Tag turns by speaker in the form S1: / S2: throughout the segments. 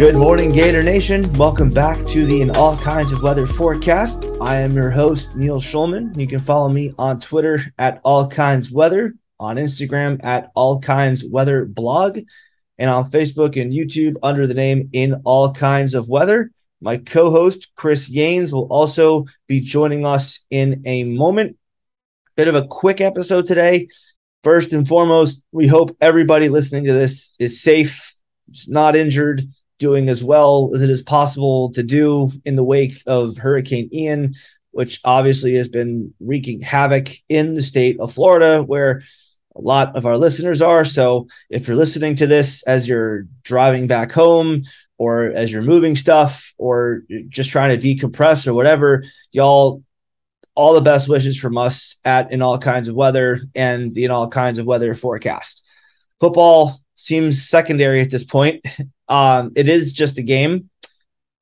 S1: Good morning, Gator Nation. Welcome back to the In All Kinds of Weather forecast. I am your host, Neil Schulman. You can follow me on Twitter at All Kinds Weather, on Instagram at All Kinds Weather Blog, and on Facebook and YouTube under the name In All Kinds of Weather. My co host, Chris Yanes, will also be joining us in a moment. Bit of a quick episode today. First and foremost, we hope everybody listening to this is safe, not injured doing as well as it is possible to do in the wake of Hurricane Ian, which obviously has been wreaking havoc in the state of Florida, where a lot of our listeners are. So if you're listening to this as you're driving back home or as you're moving stuff or just trying to decompress or whatever, y'all, all the best wishes from us at In All Kinds of Weather and the In All Kinds of Weather forecast. Football seems secondary at this point. Um, it is just a game.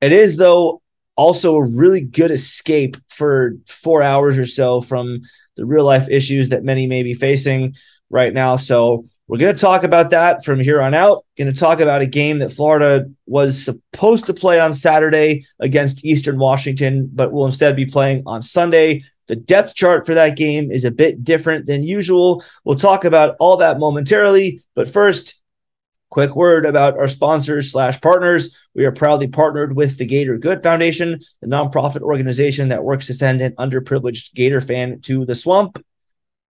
S1: It is, though, also a really good escape for four hours or so from the real life issues that many may be facing right now. So we're going to talk about that from here on out. Going to talk about a game that Florida was supposed to play on Saturday against Eastern Washington, but will instead be playing on Sunday. The depth chart for that game is a bit different than usual. We'll talk about all that momentarily. But first, Quick word about our sponsors slash partners. We are proudly partnered with the Gator Good Foundation, the nonprofit organization that works to send an underprivileged Gator fan to the swamp.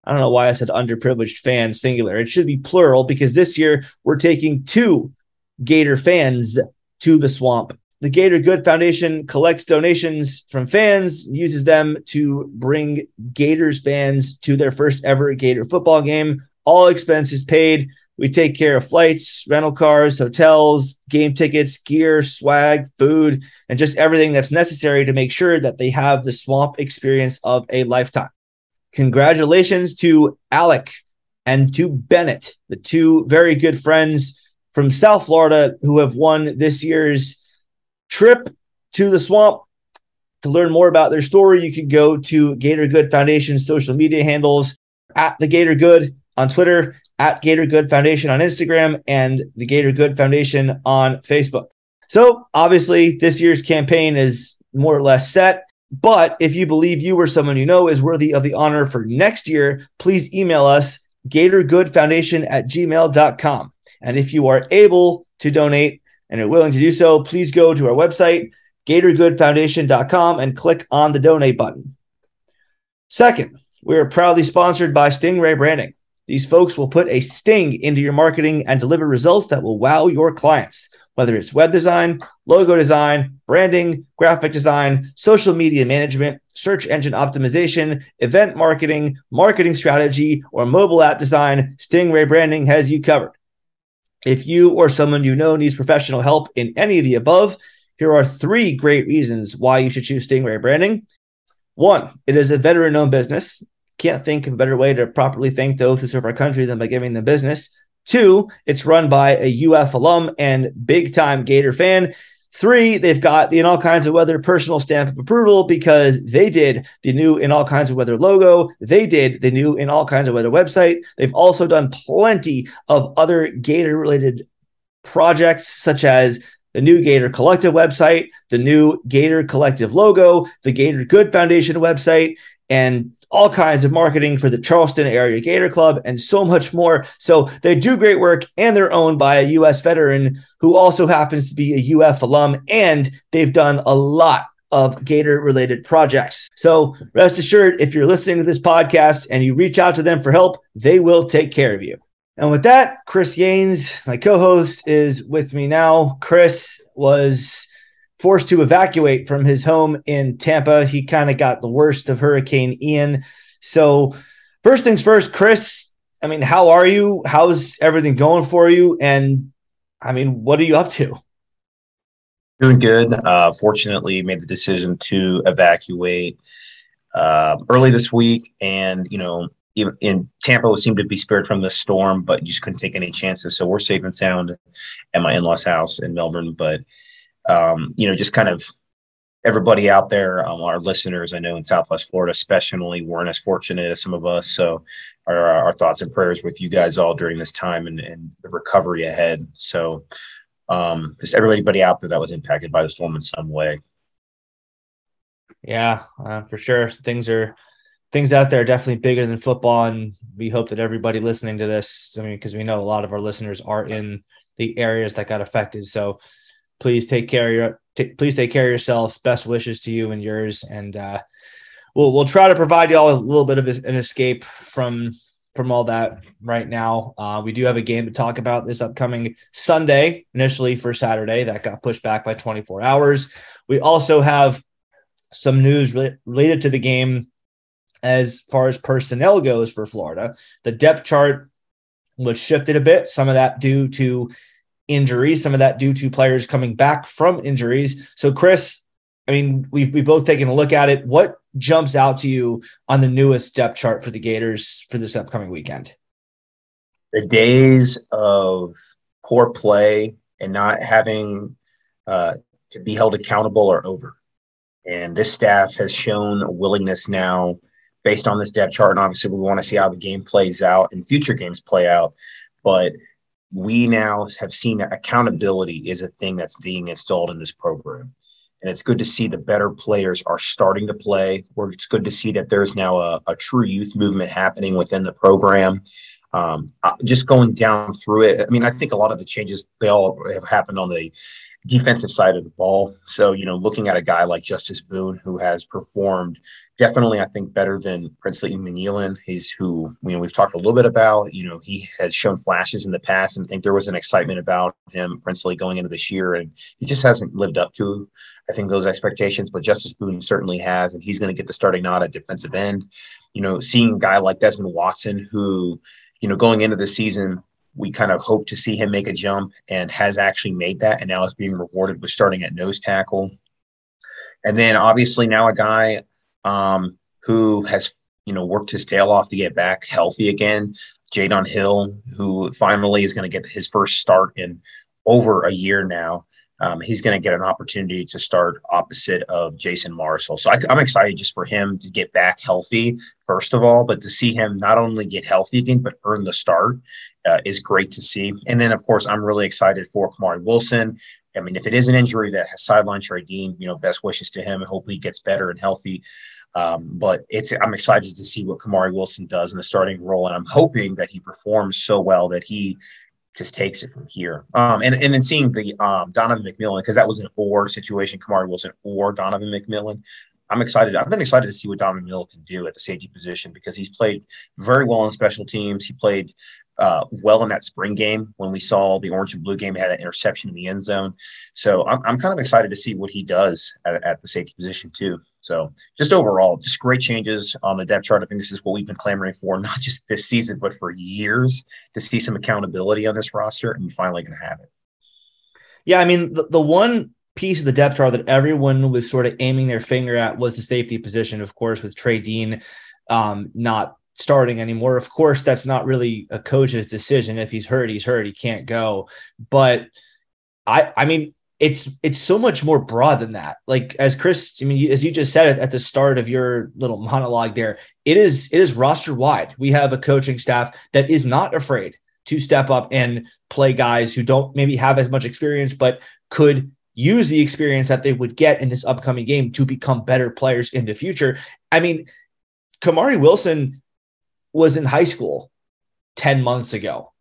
S1: I don't know why I said underprivileged fan singular. It should be plural because this year we're taking two Gator fans to the swamp. The Gator Good Foundation collects donations from fans, uses them to bring Gators fans to their first ever Gator football game. All expenses paid. We take care of flights, rental cars, hotels, game tickets, gear, swag, food, and just everything that's necessary to make sure that they have the swamp experience of a lifetime. Congratulations to Alec and to Bennett, the two very good friends from South Florida who have won this year's trip to the swamp. To learn more about their story, you can go to Gator Good Foundation social media handles at the Gator Good on Twitter, at Gator Good Foundation on Instagram, and the Gator Good Foundation on Facebook. So obviously, this year's campaign is more or less set. But if you believe you or someone you know is worthy of the honor for next year, please email us gatorgoodfoundation at gmail.com. And if you are able to donate and are willing to do so, please go to our website, gatorgoodfoundation.com, and click on the donate button. Second, we are proudly sponsored by Stingray Branding. These folks will put a sting into your marketing and deliver results that will wow your clients, whether it's web design, logo design, branding, graphic design, social media management, search engine optimization, event marketing, marketing strategy, or mobile app design. Stingray Branding has you covered. If you or someone you know needs professional help in any of the above, here are three great reasons why you should choose Stingray Branding. One, it is a veteran owned business can't think of a better way to properly thank those who serve our country than by giving them business. Two, it's run by a UF alum and big time Gator fan. Three, they've got the In All Kinds of Weather personal stamp of approval because they did the new In All Kinds of Weather logo. They did the new In All Kinds of Weather website. They've also done plenty of other Gator related projects, such as the new Gator Collective website, the new Gator Collective logo, the Gator Good Foundation website, and all kinds of marketing for the Charleston Area Gator Club, and so much more. So they do great work, and they're owned by a U.S. veteran who also happens to be a UF alum, and they've done a lot of Gator related projects. So rest assured, if you're listening to this podcast and you reach out to them for help, they will take care of you. And with that, Chris Yanes, my co host, is with me now. Chris was forced to evacuate from his home in Tampa. He kind of got the worst of Hurricane Ian. So, first things first, Chris, I mean, how are you? How's everything going for you? And I mean, what are you up to?
S2: Doing good. Uh, fortunately, made the decision to evacuate uh, early this week. And, you know, in Tampa seemed to be spared from the storm, but you just couldn't take any chances. So we're safe and sound at my in law's house in Melbourne. But um, you know, just kind of everybody out there, um, our listeners, I know in Southwest Florida, especially, weren't as fortunate as some of us. So, our, our thoughts and prayers with you guys all during this time and, and the recovery ahead. So, um, just everybody out there that was impacted by the storm in some way.
S1: Yeah, uh, for sure. Things are things out there are definitely bigger than football, and we hope that everybody listening to this, I mean, because we know a lot of our listeners are in the areas that got affected. So please take care of your t- please take care of yourselves. Best wishes to you and yours, and uh, we'll we'll try to provide y'all a little bit of an escape from from all that right now. Uh, we do have a game to talk about this upcoming Sunday, initially for Saturday, that got pushed back by 24 hours. We also have some news re- related to the game as far as personnel goes for Florida. The depth chart was shifted a bit, some of that due to injuries, some of that due to players coming back from injuries. So, Chris, I mean, we've, we've both taken a look at it. What jumps out to you on the newest depth chart for the Gators for this upcoming weekend?
S2: The days of poor play and not having uh, to be held accountable are over. And this staff has shown a willingness now, based on this depth chart. And obviously, we want to see how the game plays out and future games play out. But we now have seen that accountability is a thing that's being installed in this program and it's good to see the better players are starting to play. Or it's good to see that there's now a, a true youth movement happening within the program. Um, just going down through it, I mean, I think a lot of the changes they all have happened on the defensive side of the ball. So, you know, looking at a guy like Justus Boone, who has performed definitely, I think, better than Princely Umanmielen. He's who, you know, we've talked a little bit about, you know, he has shown flashes in the past and I think there was an excitement about him, Princely, going into this year. And he just hasn't lived up to, I think, those expectations. But Justus Boone certainly has, and he's going to get the starting nod at defensive end. You know, seeing a guy like Desmond Watson, who, you know, going into the season, we kind of hope to see him make a jump and has actually made that and now is being rewarded with starting at nose tackle. And then obviously now a guy um, who has, you know, worked his tail off to get back healthy again. Jaydon Hill, who finally is going to get his first start in over a year now um, he's going to get an opportunity to start opposite of Jason Marshall. So I, am excited just for him to get back healthy, first of all, but to see him not only get healthy again, but earn the start uh, is great to see. And then, of course, I'm really excited for Kamari Wilson. I mean, if it is an injury that has sidelined Dean, you know, best wishes to him and hopefully he gets better and healthy. Um, but it's I'm excited to see what Kamari Wilson does in the starting role, and I'm hoping that he performs so well that he just takes it from here. Um, and, and then seeing the um, Donovan McMillon because that was an or situation, Kamari Wilson or Donovan McMillon. I'm excited. I've been excited to see what Donovan McMillon can do at the safety position because he's played very well in special teams. He played uh, well in that spring game when we saw the orange and blue game. Had an interception in the end zone. So I'm, I'm kind of excited to see what he does at, at, the safety position too. So just overall, just great changes on the depth chart. I think this is what we've been clamoring for, not just this season, but for years to see some accountability on this roster, and finally going to have it.
S1: Yeah, I mean the, the one piece of the depth chart that everyone was sort of aiming their finger at was the safety position, of course, with Trey Dean um, not starting anymore. Of course, that's not really a coach's decision. If he's hurt, he's hurt. He can't go. But I, I mean, it's it's so much more broad than that. Like as Chris, I mean, as you just said at the start of your little monologue there, it is it is roster wide. We have a coaching staff that is not afraid to step up and play guys who don't maybe have as much experience, but could use the experience that they would get in this upcoming game to become better players in the future. I mean, Kamari Wilson was in high school 10 months ago.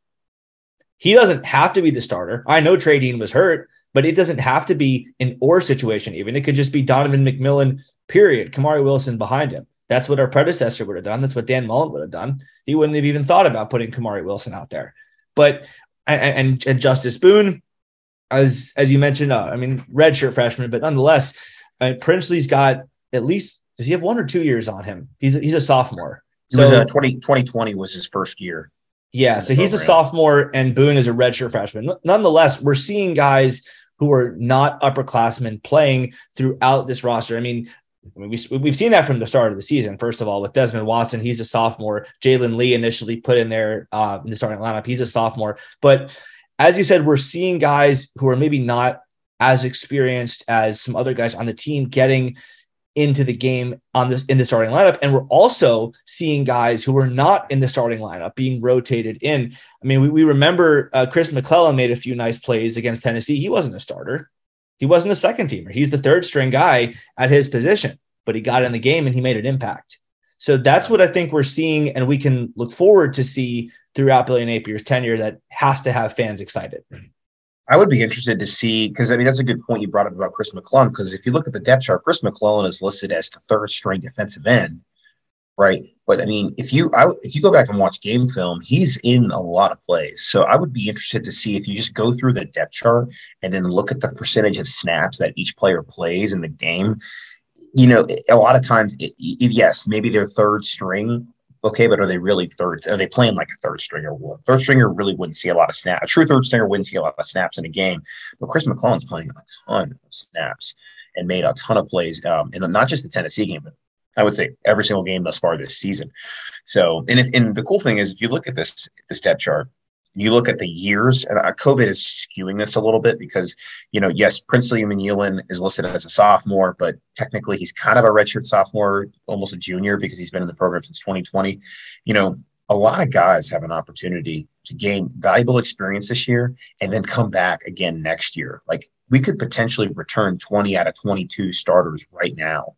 S1: He doesn't have to be the starter. I know Trey Dean was hurt, but it doesn't have to be an or situation, even. It could just be Donovan McMillon, period. Kamari Wilson behind him. That's what our predecessor would have done. That's what Dan Mullen would have done. He wouldn't have even thought about putting Kamari Wilson out there. But and, and, Justus Boone, as as you mentioned, uh, I mean, redshirt freshman, but nonetheless, uh, Princely's got at least does he have one or two years on him? He's a, he's a sophomore.
S2: So was, uh, 20, 2020 was his first year.
S1: Yeah, so he's a sophomore and Boone is a redshirt freshman. Nonetheless, we're seeing guys who are not upperclassmen playing throughout this roster. I mean, I mean, we, we've seen that from the start of the season. First of all, with Desmond Watson, he's a sophomore. Jalen Lee initially put in there uh, in the starting lineup. He's a sophomore. But as you said, we're seeing guys who are maybe not as experienced as some other guys on the team getting into the game on this in the starting lineup. And we're also seeing guys who were not in the starting lineup being rotated in. I mean, we, we remember uh, Chris McClellan made a few nice plays against Tennessee. He wasn't a starter. He wasn't a second teamer. He's the third string guy at his position, but he got in the game and he made an impact. So that's what I think we're seeing, and we can look forward to see throughout Billy Napier's tenure that has to have fans excited.
S2: I would be interested to see because I mean that's a good point you brought up about Chris McClellan because if you look at the depth chart, Chris McClellan is listed as the third string defensive end, right? But I mean, if you I, if you go back and watch game film, he's in a lot of plays. So I would be interested to see if you just go through the depth chart and then look at the percentage of snaps that each player plays in the game. You know, a lot of times, it, yes, maybe they're third string, okay, but are they really third? Are they playing like a third stringer? Third stringer really wouldn't see a lot of snaps. A true third stringer wouldn't see a lot of snaps in a game. But Chris McClellan's playing a ton of snaps and made a ton of plays, um, and not just the Tennessee game, but I would say every single game thus far this season. So, and if and the cool thing is, if you look at this this step chart, you look at the years, and uh, COVID is skewing this a little bit because, you know, yes, Princely Umanmielen is listed as a sophomore, but technically he's kind of a redshirt sophomore, almost a junior because he's been in the program since 2020. You know, a lot of guys have an opportunity to gain valuable experience this year and then come back again next year. Like we could potentially return 20 out of 22 starters right now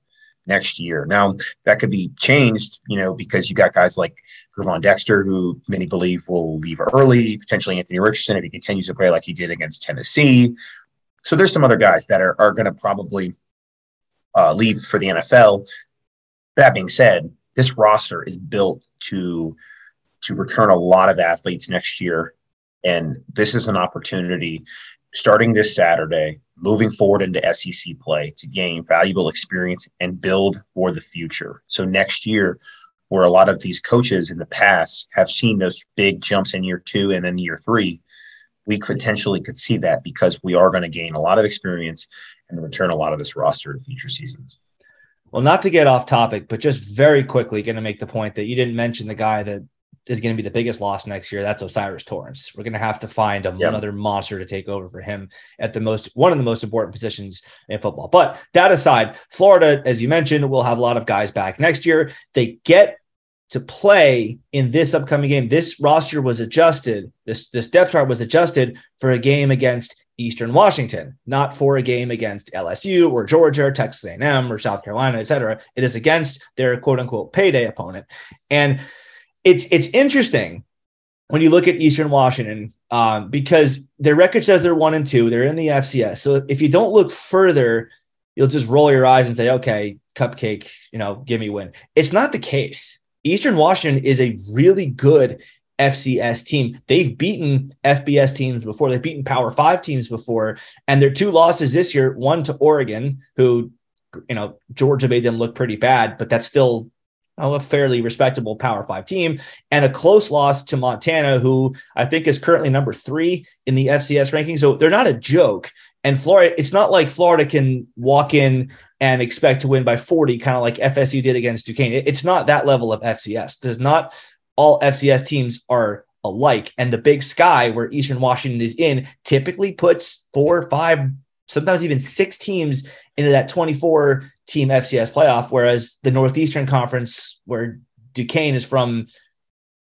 S2: next year. Now that could be changed, you know, because you got guys like Gervon Dexter, who many believe will leave early, potentially Anthony Richardson if he continues to play like he did against Tennessee. So there's some other guys that are, are going to probably uh, leave for the NFL. That being said, this roster is built to to return a lot of athletes next year, and this is an opportunity starting this Saturday moving forward into SEC play to gain valuable experience and build for the future. So next year, where a lot of these coaches in the past have seen those big jumps in year two and then year three, we potentially could see that because we are going to gain a lot of experience and return a lot of this roster to future seasons.
S1: Well, not to get off topic, but just very quickly, going to make the point that you didn't mention the guy that is going to be the biggest loss next year. That's O'Cyrus Torrence. We're going to have to find a, yep. another monster to take over for him at the most one of the most important positions in football. But that aside, Florida, as you mentioned, will have a lot of guys back next year. They get to play in this upcoming game. This roster was adjusted. This this depth chart was adjusted for a game against Eastern Washington, not for a game against LSU or Georgia or Texas A&M or South Carolina, et cetera. It is against their quote unquote payday opponent. And it's it's interesting when you look at Eastern Washington um, because their record says they're one and two. They're in the FCS. So if you don't look further, you'll just roll your eyes and say, "Okay, cupcake, you know, give me win." It's not the case. Eastern Washington is a really good FCS team. They've beaten FBS teams before. They've beaten Power Five teams before, and their two losses this year: one to Oregon, who you know Georgia made them look pretty bad, but that's still a fairly respectable Power Five team, and a close loss to Montana, who I think is currently number three in the FCS ranking. So they're not a joke. And Florida, it's not like Florida can walk in and expect to win by 40, kind of like FSU did against Duquesne. It's not that level of FCS. Does not all FCS teams are alike. And the big sky where Eastern Washington is in typically puts four, five, sometimes even six teams into that 24 team FCS playoff, whereas the Northeastern Conference, where Duquesne is from,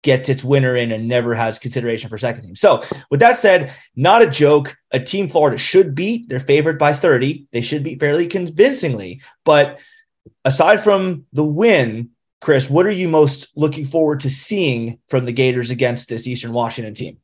S1: gets its winner in and never has consideration for second team. So, with that said, not a joke. A team Florida should beat. They're favored by 30. They should beat fairly convincingly. But aside from the win, Chris, what are you most looking forward to seeing from the Gators against this Eastern Washington team?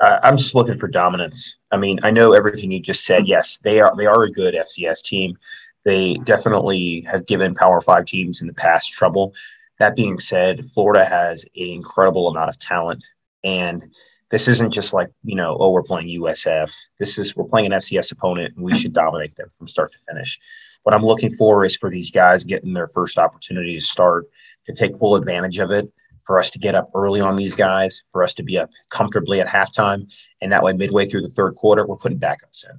S2: I'm just looking for dominance. I mean, I know everything you just said. Yes, they are they are a good FCS team. They definitely have given Power Five teams in the past trouble. That being said, Florida has an incredible amount of talent, and this isn't just like you know, oh, we're playing USF. This is we're playing an FCS opponent, and we should dominate them from start to finish. What I'm looking for is for these guys getting their first opportunity to start to take full advantage of it. For us to get up early on these guys, for us to be up comfortably at halftime, and that way midway through the third quarter, we're putting backups in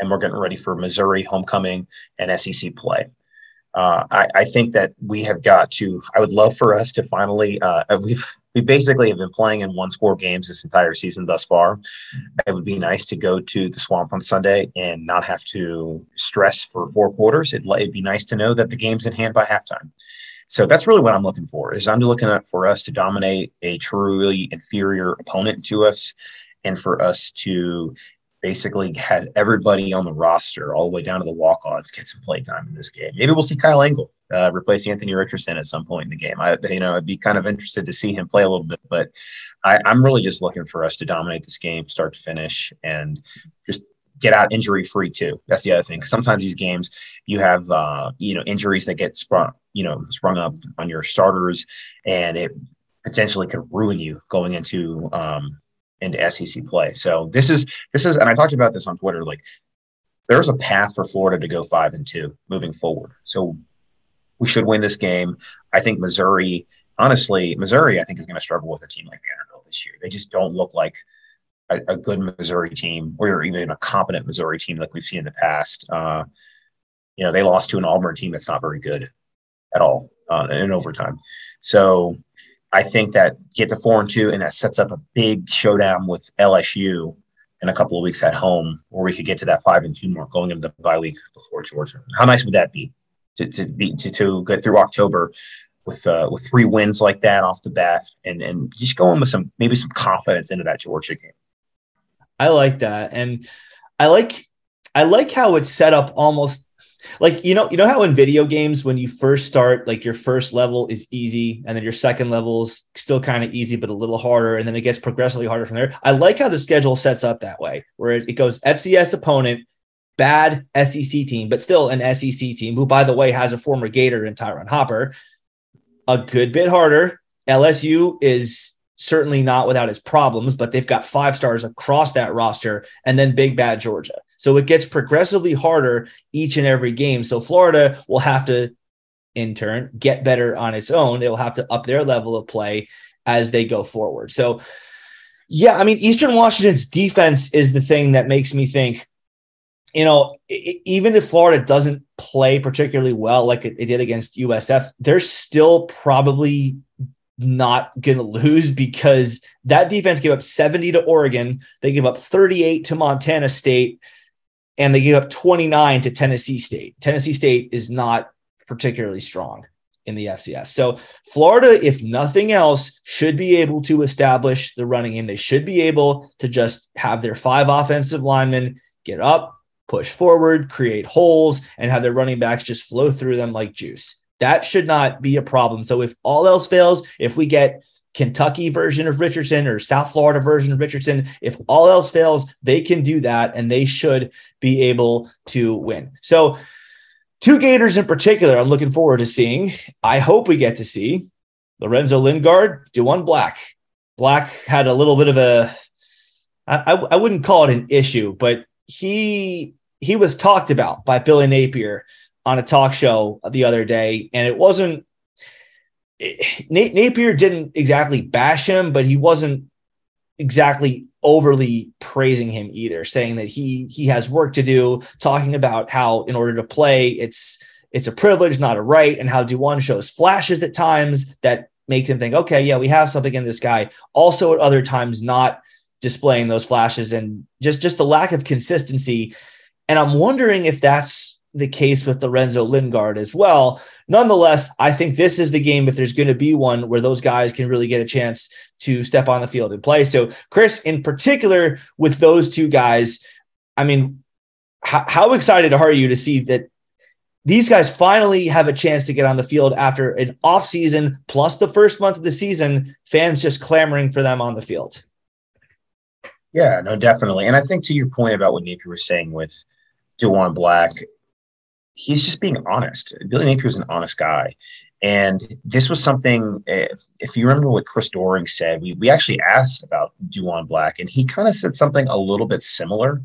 S2: and we're getting ready for Missouri homecoming and SEC play. Uh, I, I, think that we have got to. I would love for us to finally. Uh, we've we basically have been playing in one score games this entire season thus far. It would be nice to go to the swamp on Sunday and not have to stress for four quarters. It'd, it'd be nice to know that the game's in hand by halftime. So that's really what I'm looking for. Is I'm looking for us to dominate a truly inferior opponent to us, and for us to basically have everybody on the roster, all the way down to the walk-ons, get some play time in this game. Maybe we'll see Kyle Engel uh, Anthony Richardson at some point in the game. I, you know, I'd be kind of interested to see him play a little bit, but I, I'm really just looking for us to dominate this game, start to finish, and just get out injury free too. That's the other thing. Sometimes these games you have uh, you know injuries that get sprung you know sprung up on your starters, and it potentially could ruin you going into um, into SEC play. So this is this is, and I talked about this on Twitter. Like there's a path for Florida to go five and two moving forward. So we should win this game. I think Missouri, honestly, Missouri, I think is going to struggle with a team like Vanderbilt this year. They just don't look like a, a, good Missouri team or even a competent Missouri team like we've seen in the past. Uh, you know, they lost to an Auburn team that's not very good at all uh, in overtime. So I think that get to four and two, and that sets up a big showdown with LSU in a couple of weeks at home, where we could get to that five and two mark going into the bye week before Georgia. How nice would that be to, to be to, to get through October with uh, with three wins like that off the bat, and and just going with some maybe some confidence into that Georgia game.
S1: I like that, and I like I like how it's set up almost like you know you know how in video games when you first start like your first level is easy and then your second level is still kind of easy but a little harder and then it gets progressively harder from there? I like how the schedule sets up that way where it, it goes fcs opponent bad sec team but still an sec team who by the way has a former gator in Ty'Ron Hopper. A good bit harder. Lsu is certainly not without its problems, but they've got five stars across that roster, and then big bad Georgia. So it gets progressively harder each and every game. So Florida will have to, in turn, get better on its own. They will have to up their level of play as they go forward. So, yeah, I mean, Eastern Washington's defense is the thing that makes me think, you know, even if Florida doesn't play particularly well like it, it did against USF, they're still probably not going to lose because that defense gave up 70 to Oregon. They gave up 38 to Montana State and they gave up 29 to Tennessee State. Tennessee State is not particularly strong in the FCS. So Florida, if nothing else, should be able to establish the running game. They should be able to just have their five offensive linemen get up, push forward, create holes, and have their running backs just flow through them like juice. That should not be a problem. So if all else fails, if we get Kentucky version of Richardson or South Florida version of Richardson, if all else fails, they can do that and they should be able to win. So two Gators in particular, I'm looking forward to seeing. I hope we get to see Lorenzo Lingard, Diwun Black. Black had a little bit of a, I, I wouldn't call it an issue, but he he was talked about by Billy Napier on a talk show the other day, and it wasn't. It, Napier didn't exactly bash him, but he wasn't exactly overly praising him either, saying that he he has work to do, talking about how in order to play, it's it's a privilege, not a right, and how Diwun shows flashes at times that make him think, okay, yeah, we have something in this guy. Also, at other times, not displaying those flashes and just just the lack of consistency. And I'm wondering if that's the case with Lorenzo Lingard as well. Nonetheless, I think this is the game, if there's going to be one, where those guys can really get a chance to step on the field and play. So, Chris, in particular, with those two guys, I mean, how, how excited are you to see that these guys finally have a chance to get on the field after an off season plus the first month of the season, fans just clamoring for them on the field?
S2: Yeah, no, definitely. And I think to your point about what Napier was saying with Diwun Black, he's just being honest. Billy Napier is an honest guy. And this was something, eh, if you remember what Chris Doering said, we, we actually asked about Diwun Black, and he kind of said something a little bit similar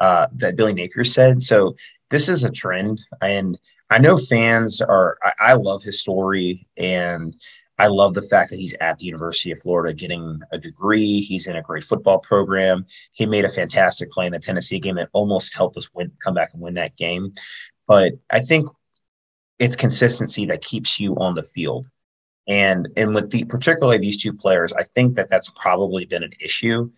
S2: uh, that Billy Napier said. So this is a trend. And I know fans are, I, I love his story, and I love the fact that he's at the University of Florida getting a degree. He's in a great football program. He made a fantastic play in the Tennessee game that almost helped us win, come back and win that game. But I think it's consistency that keeps you on the field. And and with the particularly these two players, I think that that's probably been an issue.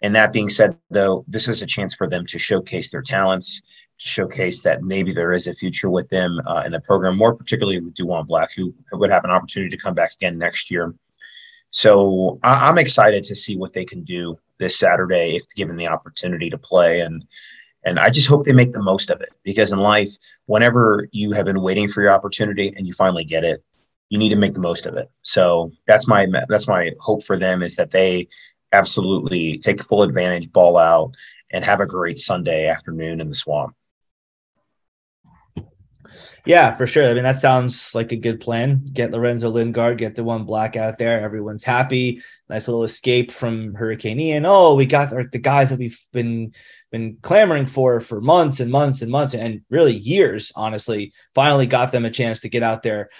S2: And that being said, though, this is a chance for them to showcase their talents. To showcase that maybe there is a future with them uh, in the program, more particularly with Diwun Black, who would have an opportunity to come back again next year. So I, am excited to see what they can do this Saturday if given the opportunity to play. And and I just hope they make the most of it because in life, whenever you have been waiting for your opportunity and you finally get it, you need to make the most of it. So that's my that's my hope for them is that they absolutely take full advantage, ball out, and have a great Sunday afternoon in the swamp.
S1: Yeah, for sure. I mean, that sounds like a good plan. Get Lorenzo Lingard, get Diwun Black out there. Everyone's happy. Nice little escape from Hurricane Ian. Oh, we got the guys that we've been been clamoring for for months and months and months and really years. Honestly, finally got them a chance to get out there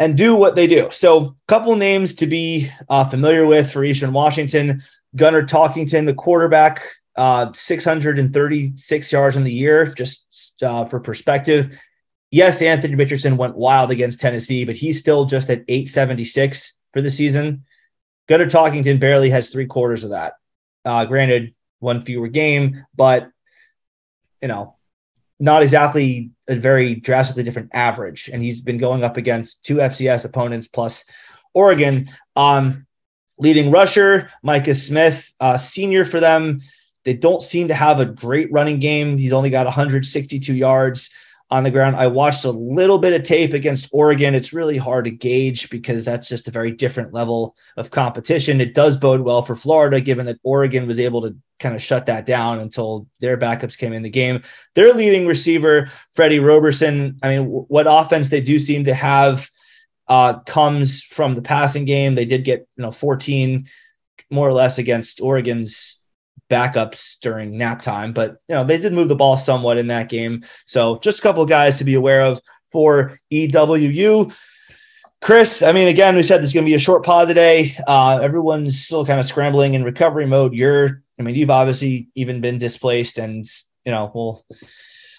S1: and do what they do. So, couple names to be uh, familiar with for Eastern Washington. Gunner Talkington, the quarterback, uh, 636 yards in the year, just uh, for perspective. Yes, Anthony Richardson went wild against Tennessee, but he's still just at 876 for the season. Gunner Talkington barely has three quarters of that. Uh, granted, one fewer game, but you know, not exactly a very drastically different average. And he's been going up against two FCS opponents plus Oregon. Um, leading rusher, Micah Smith, uh, senior for them. They don't seem to have a great running game. He's only got 162 yards on the ground. I watched a little bit of tape against Oregon. It's really hard to gauge because that's just a very different level of competition. It does bode well for Florida, given that Oregon was able to kind of shut that down until their backups came in the game. Their leading receiver, Freddie Roberson. I mean, what offense they do seem to have uh, comes from the passing game. They did get you know 14 more or less against Oregon's backups during nap time, but you know they did move the ball somewhat in that game. So just a couple of guys to be aware of for EWU. Chris, I mean, again, we said there's going to be a short pod today. Uh, everyone's still kind of scrambling in recovery mode. You're, I mean, you've obviously even been displaced, and you know, we'll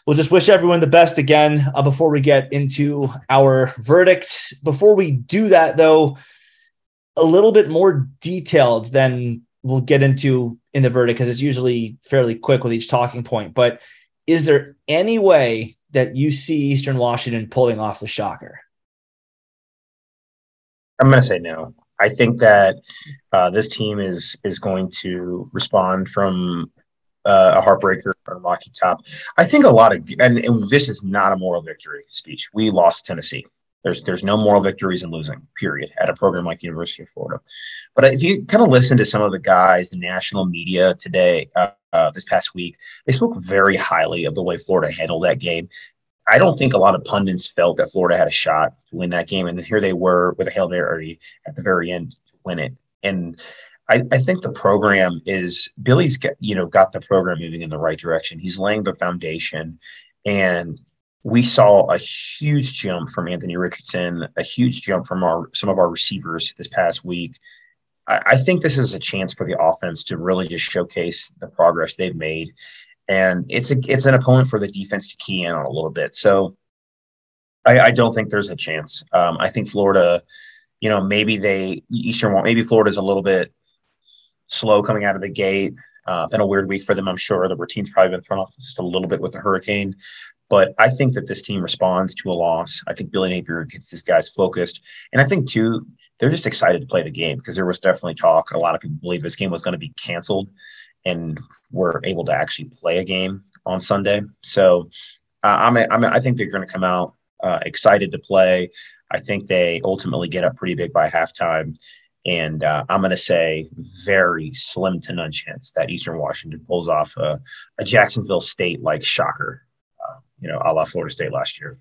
S1: we'll just wish everyone the best again uh, before we get into our verdict. Before we do that, though, a little bit more detailed than we'll get into in the verdict because it's usually fairly quick with each talking point. But is there any way that you see Eastern Washington pulling off the shocker?
S2: I'm going to say no. I think that uh, this team is is going to respond from uh, a heartbreaker or a Rocky Top. I think a lot of and, and this is not a moral victory speech. We lost Tennessee. There's there's no moral victories in losing, period, at a program like the University of Florida. But if you kind of listen to some of the guys, the national media today, uh, uh, this past week, they spoke very highly of the way Florida handled that game. I don't think a lot of pundits felt that Florida had a shot to win that game, and here they were with a hail mary at the very end to win it. And I, I, think the program is Billy's got, you know got the program moving in the right direction. He's laying the foundation, and we saw a huge jump from Anthony Richardson, a huge jump from our some of our receivers this past week. I, I think this is a chance for the offense to really just showcase the progress they've made, and it's a it's an opponent for the defense to key in on a little bit. So I, I don't think there's a chance. Um, I think Florida, you know, maybe they Eastern maybe Florida's a little bit slow coming out of the gate. Uh, been a weird week for them, I'm sure. The routine's probably been thrown off just a little bit with the hurricane. But I think that this team responds to a loss. I think Billy Napier gets his guys focused. And I think, too, they're just excited to play the game because there was definitely talk. A lot of people believe this game was going to be canceled and were able to actually play a game on Sunday. So uh, I'm, I'm, I think they're going to come out uh, excited to play. I think they ultimately get up pretty big by halftime. And uh, I'm going to say very slim to none chance that Eastern Washington pulls off a, a Jacksonville State like shocker you know, a la Florida State last year.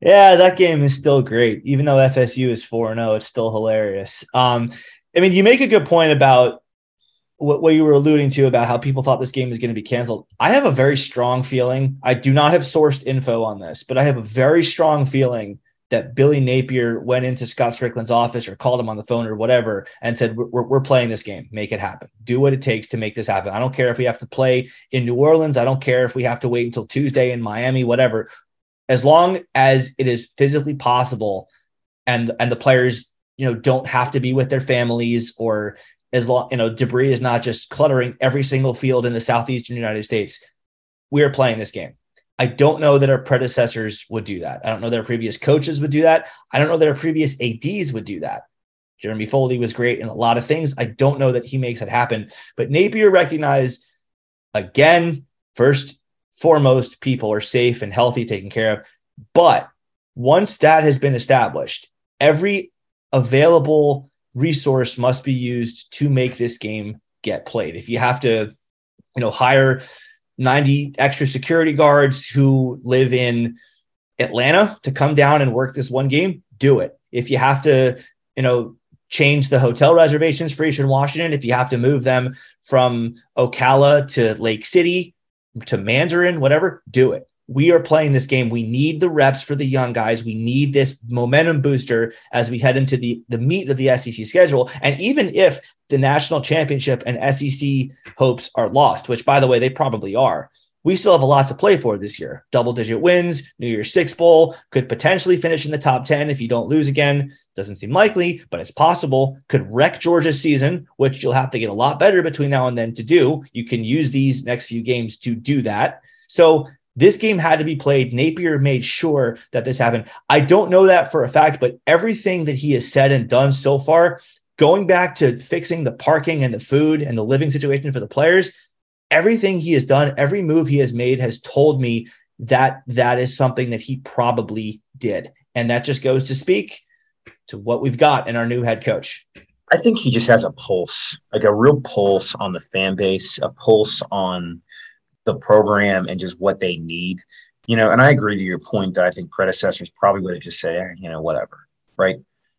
S1: Yeah, that game is still great. Even though FSU is 4 0, it's still hilarious. Um, I mean, you make a good point about what, what you were alluding to about how people thought this game was going to be canceled. I have a very strong feeling. I do not have sourced info on this, but I have a very strong feeling that Billy Napier went into Scott Stricklin's office or called him on the phone or whatever and said, we're, we're playing this game. Make it happen. Do what it takes to make this happen. I don't care if we have to play in New Orleans. I don't care if we have to wait until Tuesday in Miami, whatever. As long as it is physically possible and and the players, you know, don't have to be with their families or as long, you know, debris is not just cluttering every single field in the southeastern United States. we are playing this game. I don't know that our predecessors would do that. I don't know that our previous coaches would do that. I don't know that our previous ADs would do that. Jeremy Foley was great in a lot of things. I don't know that he makes it happen. But Napier recognized again, first, foremost, people are safe and healthy, taken care of. But once that has been established, every available resource must be used to make this game get played. If you have to, you know, hire 90 extra security guards who live in Atlanta to come down and work this one game, do it. If you have to, you know, change the hotel reservations for Eastern Washington, if you have to move them from Ocala to Lake City to Mandarin, whatever, do it we are playing this game. We need the reps for the young guys. We need this momentum booster as we head into the, the meat of the SEC schedule. And even if the national championship and SEC hopes are lost, which by the way, they probably are, we still have a lot to play for this year. Double digit wins, New Year's Six Bowl, could potentially finish in the top 10 if you don't lose again. Doesn't seem likely, but it's possible. Could wreck Georgia's season, which you'll have to get a lot better between now and then to do. You can use these next few games to do that. So this game had to be played. Napier made sure that this happened. I don't know that for a fact, but everything that he has said and done so far, going back to fixing the parking and the food and the living situation for the players, everything he has done, every move he has made has told me that that is something that he probably did. And that just goes to speak to what we've got in our new head coach.
S2: I think he just has a pulse, like a real pulse on the fan base, a pulse on the program and just what they need. You know, and I agree to your point that I think predecessors probably would have just said, eh, you know, whatever, right?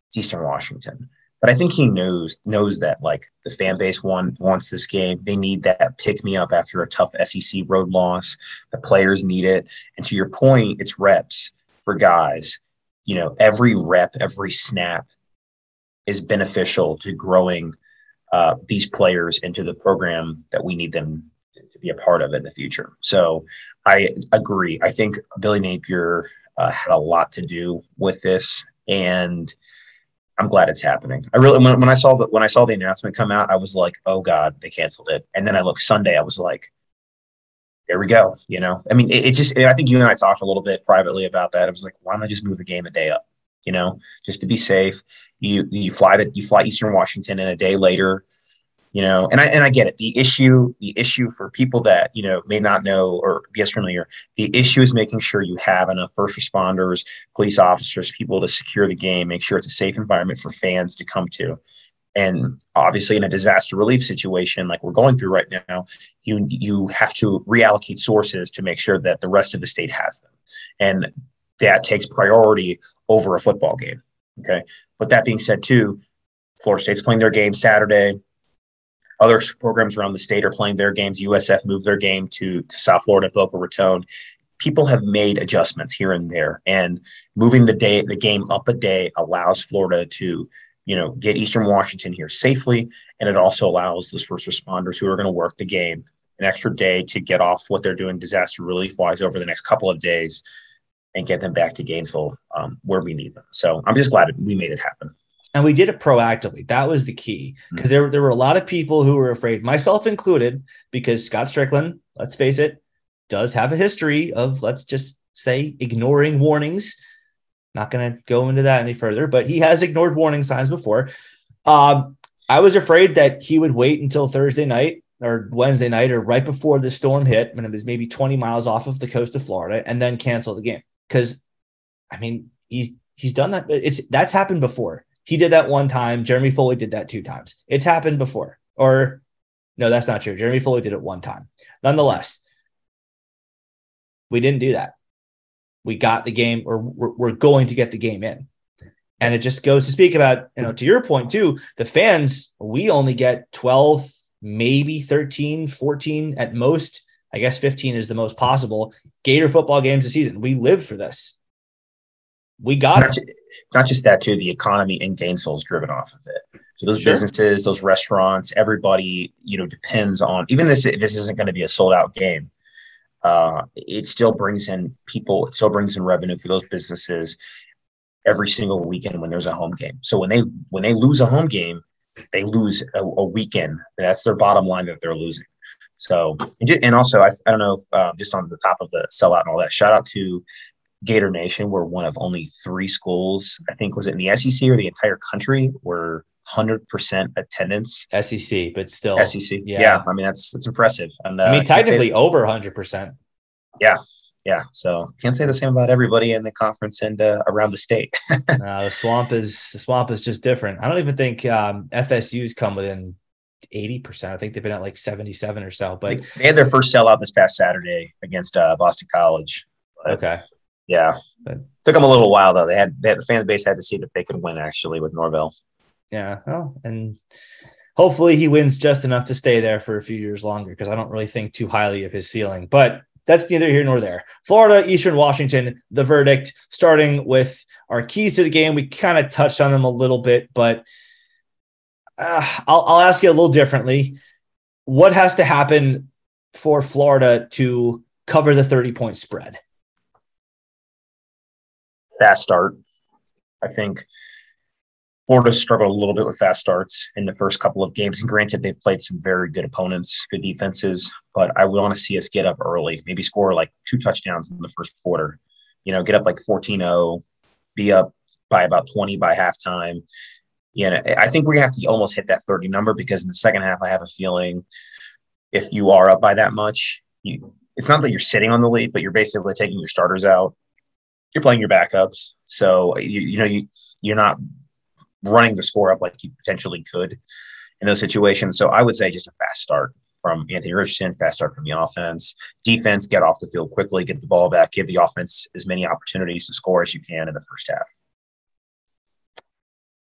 S2: It's Eastern Washington. But I think he knows knows that like the fan base one wants this game. They need that pick me up after a tough SEC road loss. The players need it. And to your point, it's reps for guys. You know, every rep, every snap is beneficial to growing uh, these players into the program that we need them be a part of in the future. So I agree. I think Billy Napier uh, had a lot to do with this, and I'm glad it's happening. I really when, when I saw the when I saw the announcement come out, I was like, oh god, they canceled it. And then I looked Sunday, I was like, there we go. You know, I mean, it, it just. I think you and I talked a little bit privately about that. I was like, why don't I just move the game a day up? You know, just to be safe. You you fly that you fly Eastern Washington, and a day later you know and i and i get it. The issue the issue for people that you know may not know or be as familiar the issue is making sure you have enough first responders police officers people to secure the game make sure it's a safe environment for fans to come to. And obviously in a disaster relief situation like we're going through right now you you have to reallocate sources to make sure that the rest of the state has them. And that takes priority over a football game okay? But that being said too florida state's playing their game saturday other programs around the state are playing their games. USF moved their game to, to South Florida, Boca Raton. People have made adjustments here and there, and moving the day the game up a day allows Florida to, you know, get Eastern Washington here safely, and it also allows those first responders who are going to work the game an extra day to get off what they're doing disaster relief wise over the next couple of days and get them back to Gainesville um, where we need them. So I'm just glad we made it happen
S1: and we did it proactively. That was the key because mm-hmm. there, there were a lot of people who were afraid, myself included, because Scott Stricklin, let's face it, does have a history of, let's just say, ignoring warnings. Not going to go into that any further, but he has ignored warning signs before. Um, I was afraid that he would wait until Thursday night or Wednesday night or right before the storm hit, when it was maybe 20 miles off of the coast of Florida, and then cancel the game. Because, I mean, he's he's done that. It's that's happened before. He did that one time. Jeremy Foley did that two times. It's happened before. Or no, that's not true. Jeremy Foley did it one time. Nonetheless, we didn't do that. We got the game, or we're, going to get the game in. And it just goes to speak about, you know, to your point too, the fans, we only get 12, maybe 13, 14 at most. I guess 15 is the most possible Gator football games a season. We live for this we got
S2: not, just, not just that too. The economy in Gainesville is driven off of it. So those sure. businesses, those restaurants, everybody, you know, depends on. Even this, this isn't going to be a sold out game. Uh, it still brings in people. It still brings in revenue for those businesses every single weekend when there's a home game. So when they when they lose a home game, they lose a, a weekend. That's their bottom line that they're losing. So, and also, I, I don't know, if, um, just on the top of the sellout and all that, shout out to Gator Nation. We're one of only three schools, I think, was it in the SEC or the entire country, were 100% attendance.
S1: SEC, but still.
S2: SEC. Yeah. yeah I mean, that's that's impressiff.
S1: And uh, I mean, technically over 100%.
S2: Yeah. Yeah. So can't say the same about everybody in the conference and uh, around the state.
S1: no, the swamp is the swamp is just different. I don't even think um, FSU's come within 80%. I think they've been at like 77 or so. But
S2: they had their first sellout this past Saturday against uh, Boston College.
S1: Okay.
S2: Yeah. But, Took them a little while though. They had, they had the fan base had to see if they could win actually with Norvell.
S1: Yeah. Well, and hopefully he wins just enough to stay there for a few years longer because I don't really think too highly of his ceiling. But that's neither here nor there. Florida, Eastern Washington, the verdict, starting with our keys to the game. We kind of touched on them a little bit, but uh, I'll, I'll ask you a little differently. What has to happen for Florida to cover the 30 point spread?
S2: Fast start. I think Florida struggled a little bit with fast starts in the first couple of games. And granted, they've played some very good opponents, good defenses, but I want to see us get up early, maybe score like two touchdowns in the first quarter, you know, get up like 14 0, be up by about 20 by halftime, you know, I think we have to almost hit that 30 number because in the second half, I have a feeling if you are up by that much, you, it's not that you're sitting on the lead, but you're basically taking your starters out. You're playing your backups. So, you, you know, you, you're not running the score up like you potentially could in those situations. So I would say just a fast start from Anthony Richardson, fast start from the offense. Defense, get off the field quickly, get the ball back, give the offense as many opportunities to score as you can in the first half.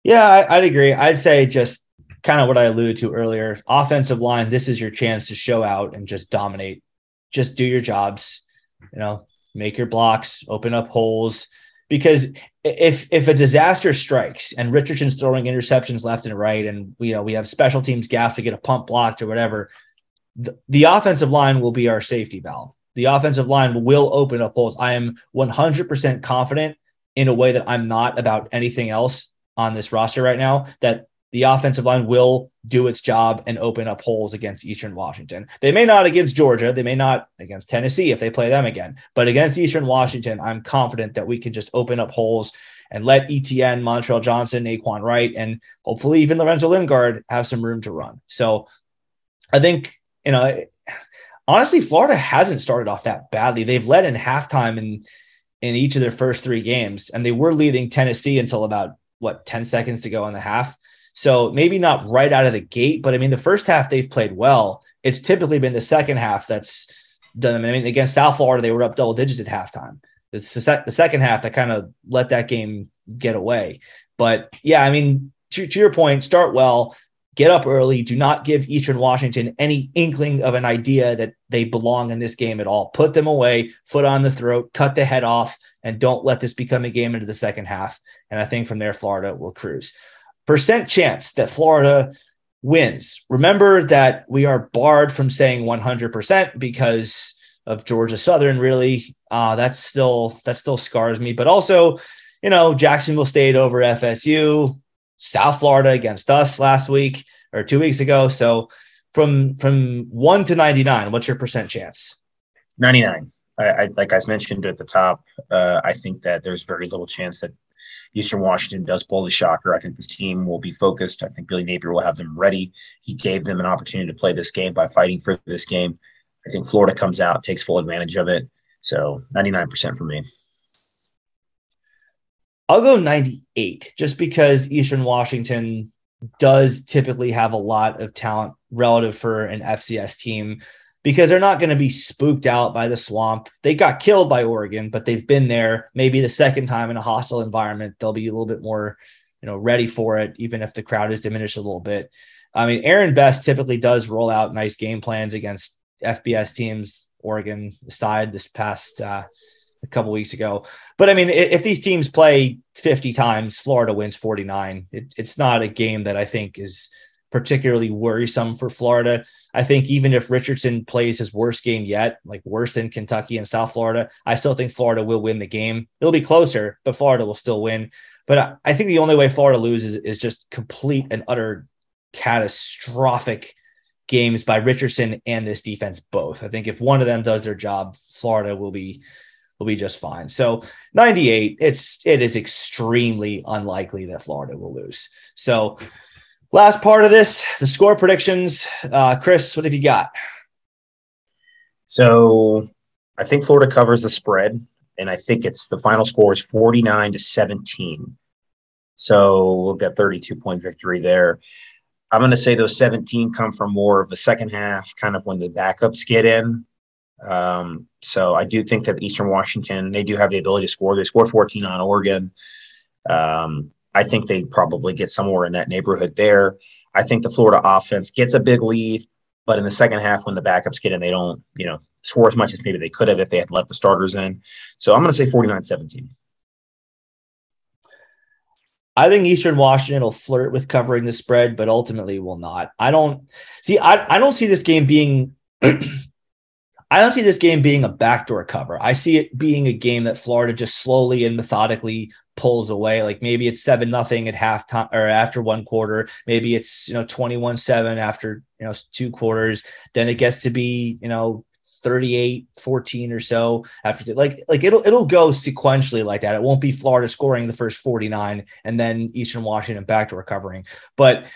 S1: Yeah, I, would agree. I'd say just kind of what I alluded to earlier. Offensive line, this is your chance to show out and just dominate. Just do your jobs. You know, make your blocks, open up holes. Because if if a disaster strikes and Richardson's throwing interceptions left and right, and you know we have special teams gaff to get a pump blocked or whatever, the, the offensive line will be our safety valve. The offensive line will open up holes. I am 100% confident in a way that I'm not about anything else on this roster right now that the offensive line will do its job and open up holes against Eastern Washington. They may not against Georgia, they may not against Tennessee if they play them again, but against Eastern Washington, I'm confident that we can just open up holes and let ETN, Montrell Johnson, Nay'Quan Wright, and hopefully even Lorenzo Lingard have some room to run. So I think, you know, honestly, Florida hasn't started off that badly. They've led in halftime in in each of their first three games, and they were leading Tennessee until about what 10 seconds to go in the half. So maybe not right out of the gate, but I mean, the first half they've played well. It's typically been the second half that's done. Them. I mean, against South Florida, they were up double digits at halftime. It's the, sec- the second half that kind of let that game get away. But yeah, I mean, to, to your point, start well, get up early. Do not give Eastern Washington any inkling of an idea that they belong in this game at all. Put them away, foot on the throat, cut the head off, and don't let this become a game into the second half. And I think from there, Florida will cruise. Percent chance that Florida wins. Remember that we are barred from saying 100% because of Georgia Southern. Really, uh, that's still that still scars me. But also, you know, Jacksonville State over FSU. South Florida against us last week or two weeks ago. So from from one to ninety nine, what's your percent chance?
S2: Ninety nine. I, I, like I mentioned at the top, uh, I think that there's very little chance that Eastern Washington does pull the shocker. I think this team will be focused. I think Billy Napier will have them ready. He gave them an opportunity to play this game by fighting for this game. I think Florida comes out, takes full advantage of it. So 99% for me.
S1: I'll go 98 just because Eastern Washington does typically have a lot of talent relative for an FCS team because they're not going to be spooked out by the swamp. They got killed by Oregon, but they've been there maybe the second time in a hostile environment. They'll be a little bit more, you know, ready for it, even if the crowd is diminished a little bit. I mean, Aaron Best typically does roll out nice game plans against FBS teams, Oregon side this past uh, a couple weeks ago. But I mean, if these teams play 50 times, Florida wins 49. It, it's not a game that I think is particularly worrisome for Florida. I think even if Richardson plays his worst game yet, like worse than Kentucky and South Florida, I still think Florida will win the game. It'll be closer, but Florida will still win. But I think the only way Florida loses is just complete and utter catastrophic games by Richardson and this defense both. I think if one of them does their job, Florida will be will be just fine. So 98, it's it is extremely unlikely that Florida will lose. So last part of this, the score predictions. Uh, Chris, what have you got?
S2: So I think Florida covers the spread, and I think it's the final score is 49 to 17. So we'll get 32 point victory there. I'm going to say those 17 come from more of the second half, kind of when the backups get in. Um, so I do think that Eastern Washington, they do have the ability to score. They scored 14 on Oregon. Um, I think they probably get somewhere in that neighborhood there. I think the Florida offense gets a big lead, but in the second half, when the backups get in, they don't, you know, score as much as maybe they could have if they had let the starters in. So I'm going to say 49 17.
S1: I think Eastern Washington will flirt with covering the spread, but ultimately will not. I don't see. I, I don't see this game being. I don't see this game being a backdoor cover. I see it being a game that Florida just slowly and methodically pulls away. Like maybe it's seven nothing at halftime or after one quarter. Maybe it's you know twenty one seven after you know two quarters. Then it gets to be you know 38 14 or so after like like it'll it'll go sequentially like that it won't be florida scoring the first 49 and then eastern washington back to recovering but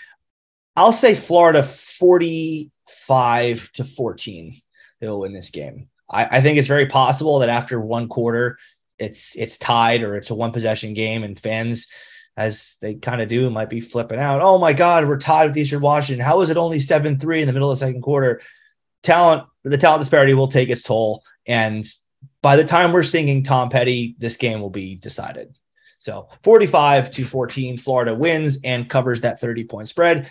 S1: i'll say florida 45 to 14 they'll win this game I, I think it's very possible that after one quarter it's it's tied or it's a one possession game and fans as they kind of do might be flipping out oh my god we're tied with eastern washington how is it only 7-3 in the middle of the second quarter talent, the talent disparity will take its toll. And by the time we're singing Tom Petty, this game will be decided. So 45 to 14, Florida wins and covers that 30 point spread.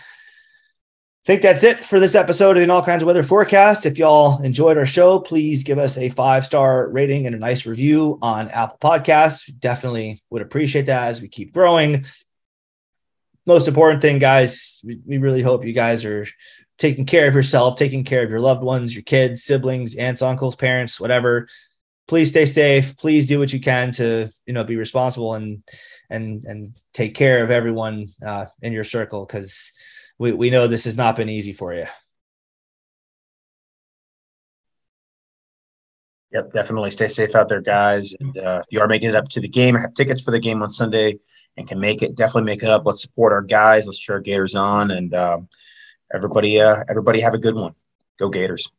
S1: Think that's it for this episode of All Kinds of Weather Forecast. If y'all enjoyed our show, please give us a five star rating and a nice review on Apple Podcasts. Definitely would appreciate that as we keep growing. Most important thing, guys, we, we really hope you guys are taking care of yourself, taking care of your loved ones, your kids, siblings, aunts, uncles, parents, whatever. Please stay safe. Please do what you can to, you know, be responsible and and and take care of everyone uh, in your circle because we we know this has not been easy for you.
S2: Yep, definitely stay safe out there, guys. And uh, if you are making it up to the game, have tickets for the game on Sunday and can make it, definitely make it up. Let's support our guys. Let's cheer Gators on and. Um, everybody, uh, everybody have a good one. Go Gators.